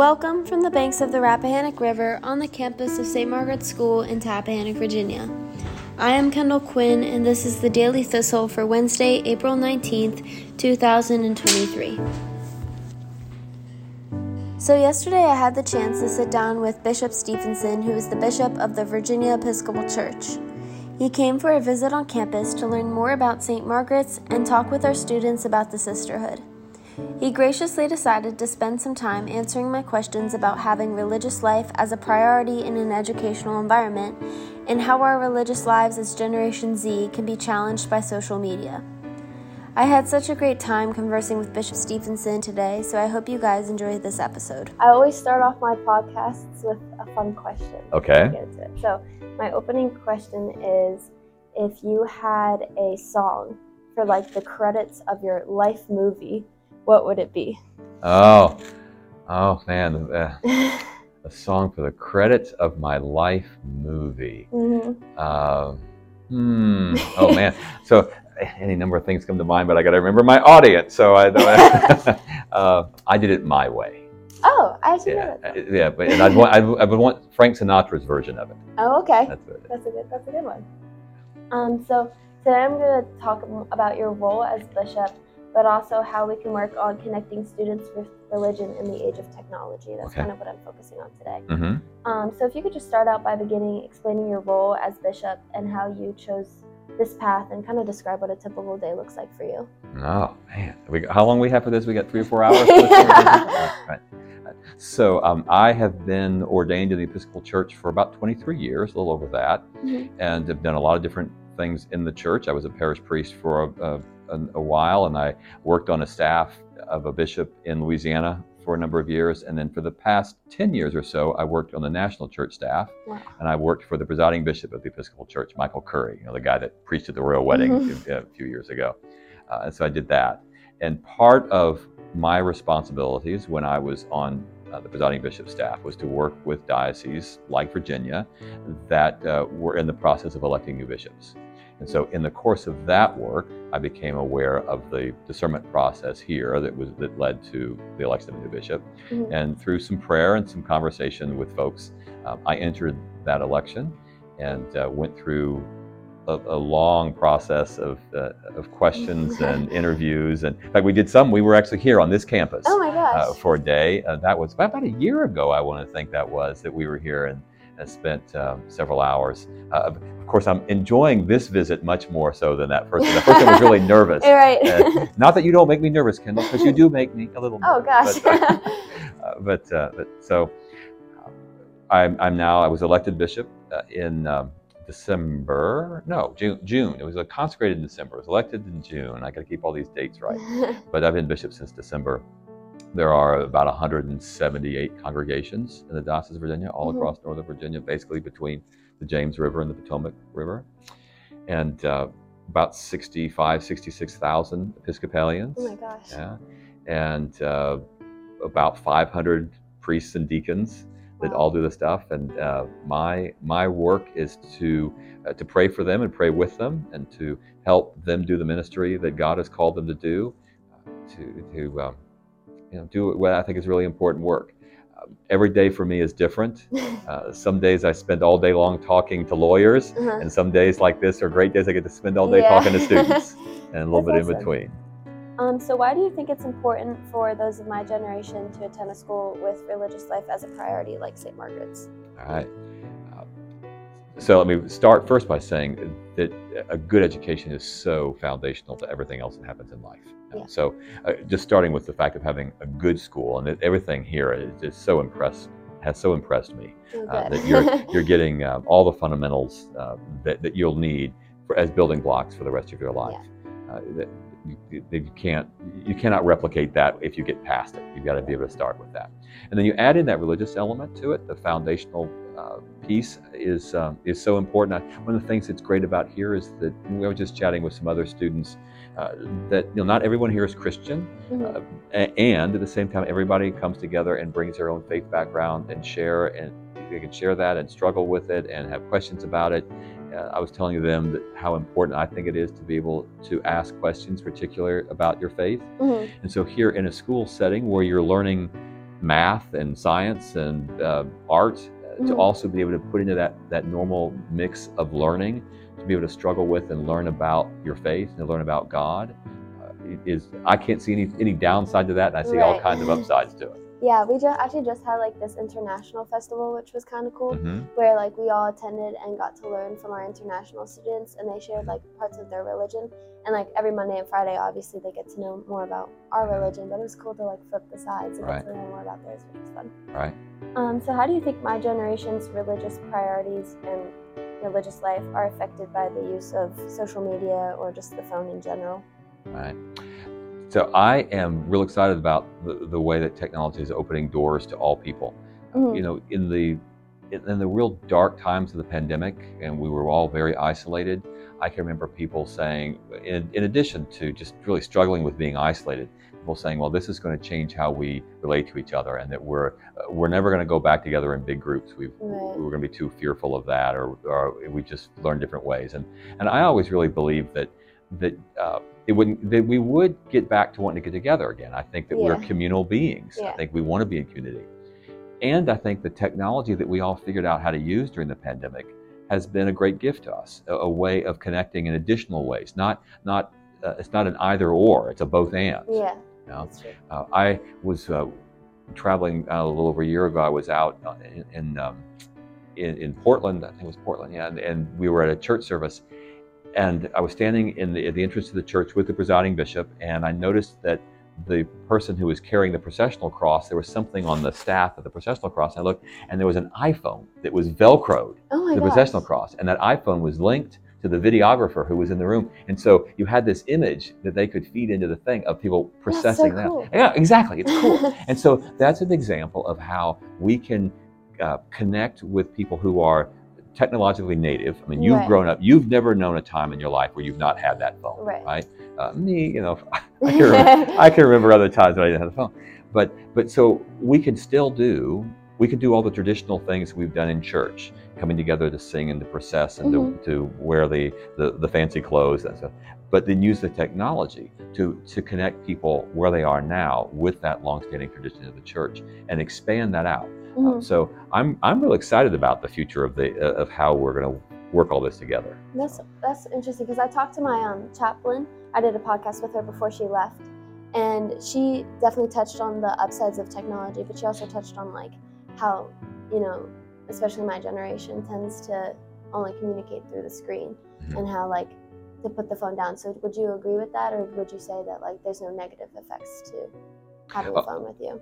Welcome from the banks of the Rappahannock River on the campus of St. Margaret's School in Tappahannock, Virginia. I am Kendall Quinn, and this is the Daily Thistle for Wednesday, April 19th, 2023. So, yesterday I had the chance to sit down with Bishop Stevenson, who is the Bishop of the Virginia Episcopal Church. He came for a visit on campus to learn more about St. Margaret's and talk with our students about the sisterhood. He graciously decided to spend some time answering my questions about having religious life as a priority in an educational environment and how our religious lives as Generation Z can be challenged by social media. I had such a great time conversing with Bishop Stevenson today, so I hope you guys enjoyed this episode. I always start off my podcasts with a fun question. Okay. So, my opening question is if you had a song for like the credits of your life movie, what would it be? Oh, oh man, uh, a song for the credits of my life movie. Mm-hmm. Uh, hmm. Oh man. so any number of things come to mind, but I got to remember my audience. So I, uh, I did it my way. Oh, I actually yeah, uh, yeah, but and I'd want I'd, I would want Frank Sinatra's version of it. Oh, okay. That's, that's a good that's a good one. Um, so today I'm going to talk about your role as bishop but also how we can work on connecting students with religion in the age of technology. That's okay. kind of what I'm focusing on today. Mm-hmm. Um, so, if you could just start out by beginning explaining your role as bishop and how you chose this path and kind of describe what a typical day looks like for you. Oh, man. We, how long we have for this? We got three or four hours? right. So, um, I have been ordained in the Episcopal Church for about 23 years, a little over that, mm-hmm. and have done a lot of different things in the church. I was a parish priest for a, a a, a while, and I worked on a staff of a bishop in Louisiana for a number of years. And then for the past 10 years or so, I worked on the national church staff. Wow. And I worked for the presiding bishop of the Episcopal Church, Michael Curry, you know, the guy that preached at the royal wedding mm-hmm. a, few years ago. Uh, and so I did that. And part of my responsibilities when I was on uh, the presiding bishop staff was to work with dioceses like Virginia that uh, were in the process of electing new bishops. And so, in the course of that work, I became aware of the discernment process here that was that led to the election of a new bishop. Mm-hmm. And through some prayer and some conversation with folks, um, I entered that election and uh, went through a, a, long process of, uh, of questions and interviews. And in fact, we did some. We were actually here on this campus. Oh! Uh, for a day. Uh, that was about a year ago. I want to think that was that we were here and spent um, several hours. Uh, of course, I'm enjoying this visit much more so than that first one. The first one was really nervous. right. Uh, not that you don't make me nervous, Kendall, because you do make me a little. Oh gosh. But, uh, but, uh, but, so I'm, I'm, now. I was elected bishop uh, in um, December. No, June. June. It was consecrated in December. It was elected in June. I got to keep all these dates right. but I've been bishop since December there are about 178 congregations in the Diocese of Virginia, all mm-hmm. across Northern Virginia, basically between the James River and the Potomac River. And uh, about 65, 66,000 Episcopalians. Oh my gosh. Yeah. And uh, about 500 priests and deacons that wow. all do the stuff. And uh, my my work is to uh, to pray for them and pray with them and to help them do the ministry that God has called them to do. Uh, to to um, you know, do what I think is really important work. Um, every day for me is different. Uh, some days I spend all day long talking to lawyers, uh-huh. and some days like this are great days I get to spend all day yeah. talking to students, and a little bit awesome. in between. Um, so, why do you think it's important for those of my generation to attend a school with religious life as a priority, like St. Margaret's? All right. So, let me start first by saying that a good education is so foundational to everything else that happens in life. Yeah. So, uh, just starting with the fact of having a good school and everything here is just so impressed has so impressed me uh, that you're you're getting um, all the fundamentals uh, that, that you'll need for, as building blocks for the rest of your life. Yeah. Uh, that you, you, can't you cannot replicate that if you get past it. You've got to be able to start with that, and then you add in that religious element to it. The foundational uh, piece is um, is so important. I, one of the things that's great about here is that we were just chatting with some other students uh, that you know not everyone here is Christian, mm-hmm. uh, and at the same time, everybody comes together and brings their own faith background and share, and they can share that and struggle with it and have questions about it. Uh, I was telling them that how important I think it is to be able to ask questions, particular about your faith. Mm-hmm. And so here in a school setting where you're learning math and science and uh, art to Mhm. also be able to put into that that normal mix of learning to be able to struggle with and learn about your faith and learn about God uh, is I can't see any any downside to that and I see all kinds of upsides to it. Yeah, we just actually just had like this international festival, which was kind of cool, Mhm. where like we all attended and got to learn from our international students, and they shared like parts of their religion. And like every Monday and Friday, obviously they get to know more about our religion, but it was cool to like flip the sides and Right. get to learn more about theirs, which was fun. Right. Um, so, how do you think my generation's religious priorities and religious life are affected by the use of social media or just the phone in general? Right. So I am real excited about the, the way that technology is opening doors to all people. Mhm. You know, in the in the real dark times of the pandemic, and we were all very isolated. I can remember people saying, in, in addition to just really struggling with being isolated, people saying, "Well, this is going to change how we relate to each other, and that we're uh, we're never going to go back together in big groups. We've, Right. we were going to be too fearful of that, or, or we just learn different ways." And and I always really believe that that uh, it wouldn't that we would get back to wanting to get together again. I think that we're communal beings. I think we want to be in community. And I think the technology that we all figured out how to use during the pandemic has been a great gift to us, a, a way of connecting in additional ways. Not not uh, it's not an either or; it's a both and. Yeah, you know? Uh, I was uh, traveling uh, a little over a year ago. I was out uh, in in, um, in in Portland. I think it was Portland, yeah. And, and we were at a church service, and I was standing in the, at the entrance to the church with the presiding bishop, and I noticed that the person who was carrying the processional cross, there was something on the staff of the processional cross. I looked, and there was an iPhone that was Velcroed Oh to the gosh. processional cross, and that iPhone was linked to the videographer who was in the room, and so you had this image that they could feed into the thing of people That's so processing that. cool. Yeah, exactly. It's cool. and so that's an example of how we can uh, connect with people who are technologically native. I mean, you've Right. grown up. You've never known a time in your life where you've not had that phone, Right. Uh, me, you know, I can, remember, I can remember other times when I didn't have a phone. But but so we can still do we can do all the traditional things we've done in church, coming together to sing and to process and to, to wear the, the the fancy clothes and stuff. But then use the technology to to connect people where they are now with that longstanding tradition of the church and expand that out. Uh, Mhm. so I'm I'm really excited about the future of the uh, of how we're going to work all this together. That's that's interesting because I talked to my um, chaplain. I did a podcast with her before she left, and she definitely touched on the upsides of technology, but she also touched on like how you know, especially my generation tends to only communicate through the screen, Mhm. and how like to put the phone down. So would you agree with that, or would you say that like there's no negative effects to having a Uh, phone with you?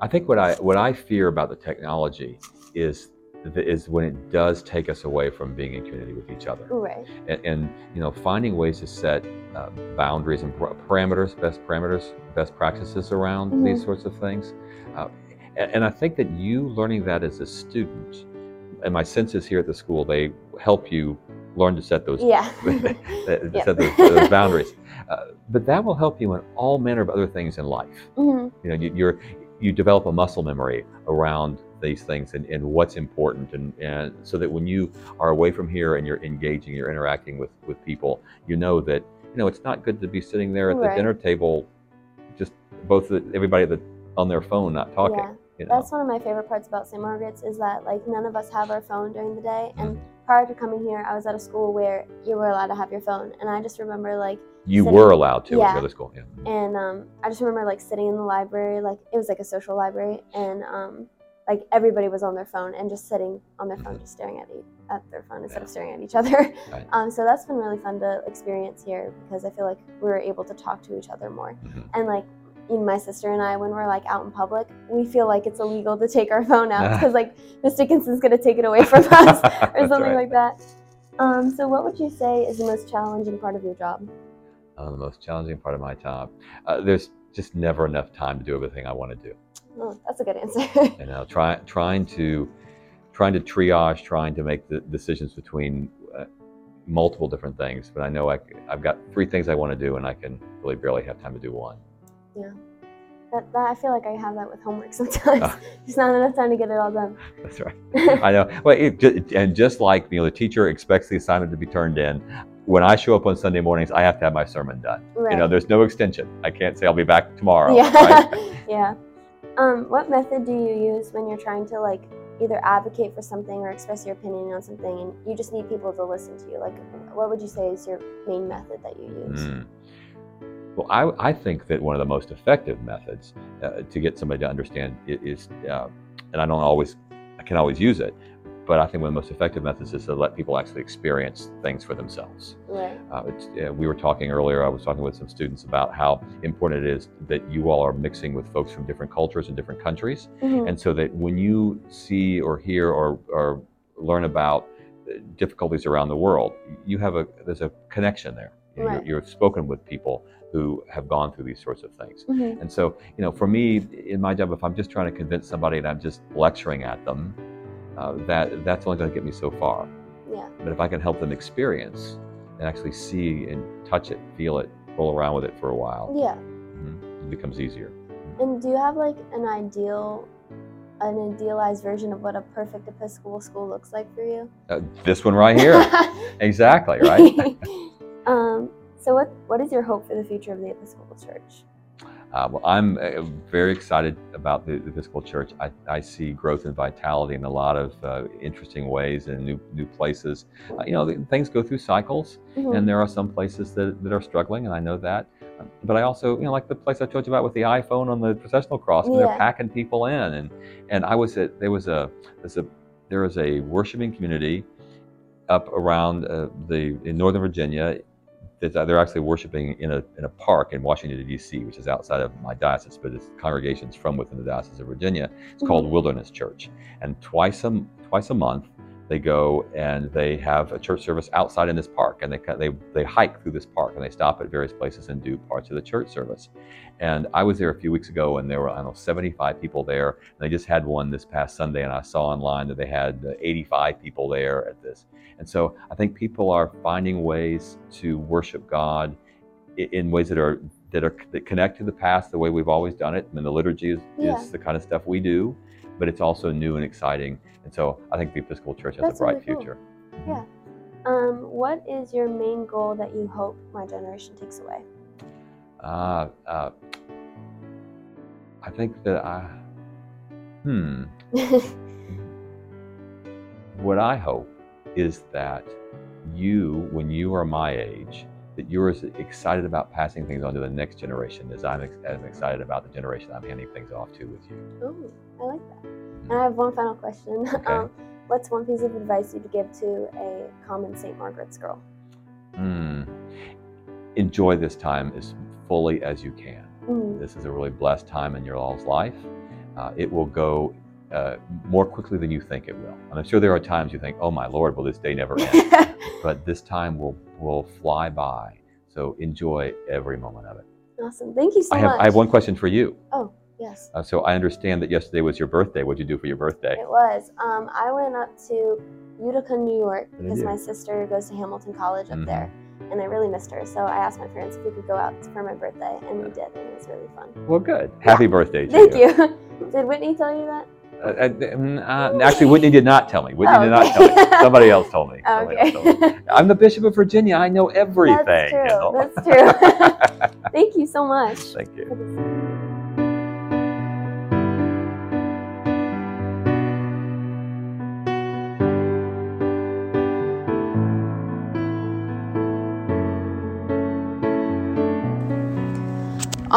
I think what I what I fear about the technology is is when it does take us away from being in community with each other, Right. and, and you know finding ways to set uh, boundaries and parameters, best parameters, best practices around Mhm. these sorts of things. Uh, and, and I think that you learning that as a student, and my sense is here at the school, they help you learn to set those Yeah. Yep. set those, those boundaries. Uh, but that will help you in all manner of other things in life. Mhm. You know, you, you're you develop a muscle memory around these things and, and what's important, and, and so that when you are away from here and you're engaging, you're interacting with with people, you know that you know it's not good to be sitting there at the dinner table, just both the, everybody that on their phone not talking. Yeah. You know? That's one of my favorite parts about St. Margaret's is that like none of us have our phone during the day. Mm-hmm. And prior to coming here, I was at a school where you were allowed to have your phone, and I just remember like, you sitting- were allowed to at Yeah. the other school. Yeah. and um, I just remember like sitting in the library, like it was like a social library, and um, like everybody was on their phone and just sitting on their phone, just staring at, e- at their phone instead of staring at each other. Right. Um, so that's been really fun to experience here because I feel like we were able to talk to each other more. Mhm. And like my sister and I, when we're like out in public, we feel like it's illegal to take our phone out because like Miss Dickinson's gonna take it away from us or something right. like that. Um, so what would you say is the most challenging part of your job? Uh, the most challenging part of my job. Uh, there's just never enough time to do everything I want to do. Oh, that's a good answer. You know, try, trying to trying to triage, trying to make the decisions between uh, multiple different things. But I know I, have got three things I want to do, and I can really barely have time to do one. that, that, I feel like I have that with homework sometimes. Ah. There's not enough time to get it all done. That's right. I know. Well, it, and just like you know, the teacher expects the assignment to be turned in. When I show up on Sunday mornings, I have to have my sermon done. Right. You know, there's no extension. I can't say I'll be back tomorrow. yeah. Right? yeah. Um, what method do you use when you're trying to like either advocate for something or express your opinion on something, and you just need people to listen to you? Like, what would you say is your main method that you use? Mm. Well, I, I think that one of the most effective methods uh, to get somebody to understand is, uh, and I don't always, I can always use it, but I think one of the most effective methods is to let people actually experience things for themselves. Right. Uh, it's, uh, we were talking earlier, I was talking with some students about how important it is that you all are mixing with folks from different cultures and different countries. Mhm. And so that when you see or hear or, or learn about uh, difficulties around the world, you have a, there's a connection there. You know, Right. you're, you've spoken with people who have gone through these sorts of things. Mhm. And so, you know, for me, in my job, if I'm just trying to convince somebody and I'm just lecturing at them, uh, that that's only going to get me so far. Yeah. But if I can help them experience and actually see and touch it, feel it, roll around with it for a while, Yeah. mhm, it becomes easier. And do you have like an ideal, an idealized version of what a perfect Episcopal school looks like for you? Uh, this one right here, exactly, right? um, so what what is your hope for the future of the Episcopal Church? Uh, well, I'm uh, very excited about the, the Episcopal Church. I, I see growth and vitality in a lot of uh, interesting ways and new new places. Uh, you know, things go through cycles, Mhm. and there are some places that, that are struggling, and I know that. Um, But I also, you know, like the place I told you about with the iPhone on the processional cross, and Yeah. they're packing people in, and and I was at there was a there's a there was a worshiping community up around uh, the in Northern Virginia. That they're actually worshiping in a in a park in Washington D.C., which is outside of my diocese, but it's congregations from within the diocese of Virginia. It's called Mhm. Wilderness Church, and twice a twice a month they go and they have a church service outside in this park, and they they they hike through this park and they stop at various places and do parts of the church service. And I was there a few weeks ago, and there were I don't know 75 people there. And they just had one this past Sunday, and I saw online that they had uh, 85 people there at this. And so I think people are finding ways to worship God in ways that are that are that connect to the past the way we've always done it. I mean, the liturgy is, Yeah. is the kind of stuff we do, but it's also new and exciting. And so I think the Episcopal Church has That's a bright really cool. future. Yeah. Um, what is your main goal that you hope my generation takes away? Uh, uh, I think that I, hmm, what I hope is that you, when you are my age, that you're as excited about passing things on to the next generation as I'm ex- as excited about the generation I'm handing things off to with you. Ooh, I like that. And I have one final question. Okay. Um, what's one piece of advice you'd give to a common St. Margaret's girl? Hmm. Enjoy this time as fully as you can. Mm. This is a really blessed time in your all's life. Uh, it will go uh, more quickly than you think it will. And I'm sure there are times you think, "Oh my Lord, will this day never end?" but this time will will fly by. So enjoy every moment of it. awesome. Thank you so I have much. I have one question for you. Yes, Uh, so I understand that yesterday was your birthday. What did you do for your birthday? it was. Um, I went up to Utica, New York, because my sister goes to Hamilton College up Mhm. there, and I really missed her. So I asked my parents if we could go out for my birthday, and we did, and it was really fun. Well, good. Happy birthday to Thank you. you. did Whitney tell you that? Uh, uh, mm, uh, actually, Whitney did not tell me. Whitney Oh, did not tell me. Somebody else told me. Else told me. Okay. I'm the Bishop of Virginia. I know everything. That's true. you know? That's true. Thank you so much. Thank you.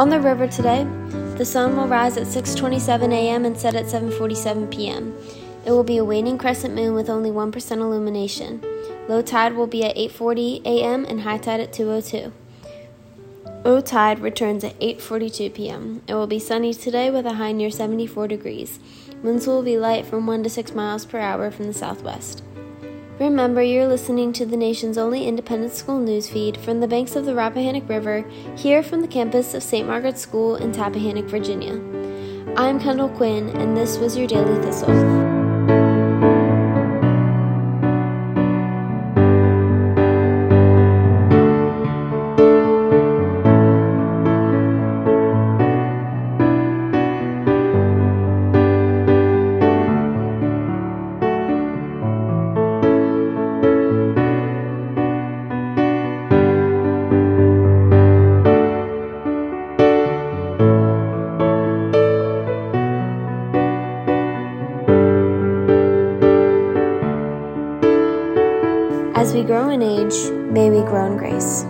On the river today, the sun will rise at 6:27 a.m. and set at 7:47 p.m. It will be a waning crescent moon with only 1% illumination. Low tide will be at 8:40 a.m. and high tide at 2:02. Low tide returns at 8:42 p.m. It will be sunny today with a high near 74 degrees. Winds will be light from 1 to 6 miles per hour from the southwest. Remember, you're listening to the nation's only independent school news feed from the banks of the Rappahannock River, here from the campus of St. Margaret's School in Tappahannock, Virginia. I'm Kendall Quinn, and this was your Daily Thistle. In age, may we grow in grace.